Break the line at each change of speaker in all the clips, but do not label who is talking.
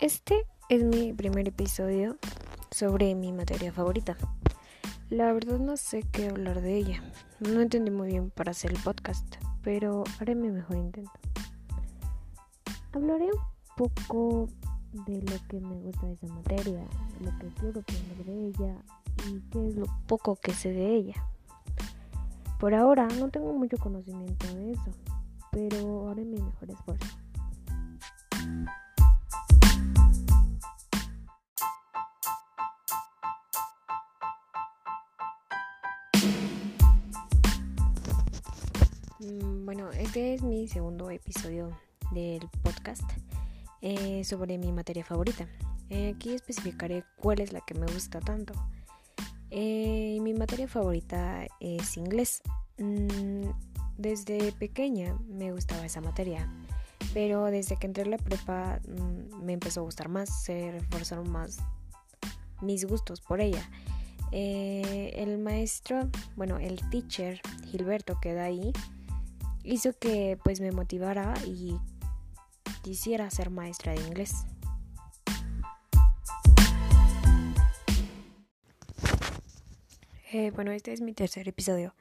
Este es mi primer episodio sobre mi materia favorita. La verdad no sé qué hablar de ella. No entendí muy bien para hacer el podcast, pero haré mi mejor intento. Hablaré un poco de lo que me gusta de esa materia, lo que quiero aprender de ella y qué es lo poco que sé de ella. Por ahora no tengo mucho conocimiento de eso, pero bueno, este es mi segundo episodio del podcast eh, sobre mi materia favorita. Eh, aquí especificaré cuál es la que me gusta tanto. Eh, mi materia favorita es inglés. Mm, desde pequeña me gustaba esa materia, pero desde que entré a la prepa mm, me empezó a gustar más, se reforzaron más mis gustos por ella. el maestro, bueno, el teacher Gilberto que da ahí, hizo que pues me motivara y quisiera ser maestra de inglés. Eh, bueno, este es mi tercer episodio.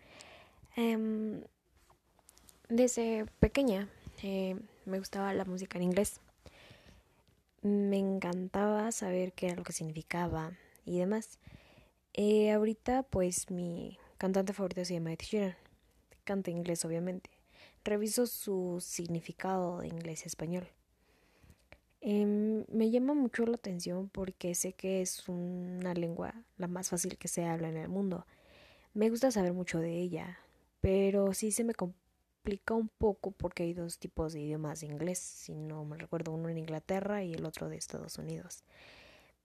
Em, desde pequeña eh, me gustaba la música en inglés. Me encantaba saber qué era lo que significaba y demás. Eh, ahorita pues mi cantante favorito se llama Ed Sheeran. Canta inglés obviamente reviso su significado de inglés español. Em, me llama mucho la atención porque sé que es una lengua la más fácil que se habla en el mundo. Me gusta saber mucho de ella, pero sí se me complica un poco porque hay dos tipos de idiomas de inglés, si no me recuerdo, uno en Inglaterra y el otro de Estados Unidos.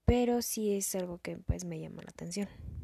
Pero sí es algo que pues me llama la atención.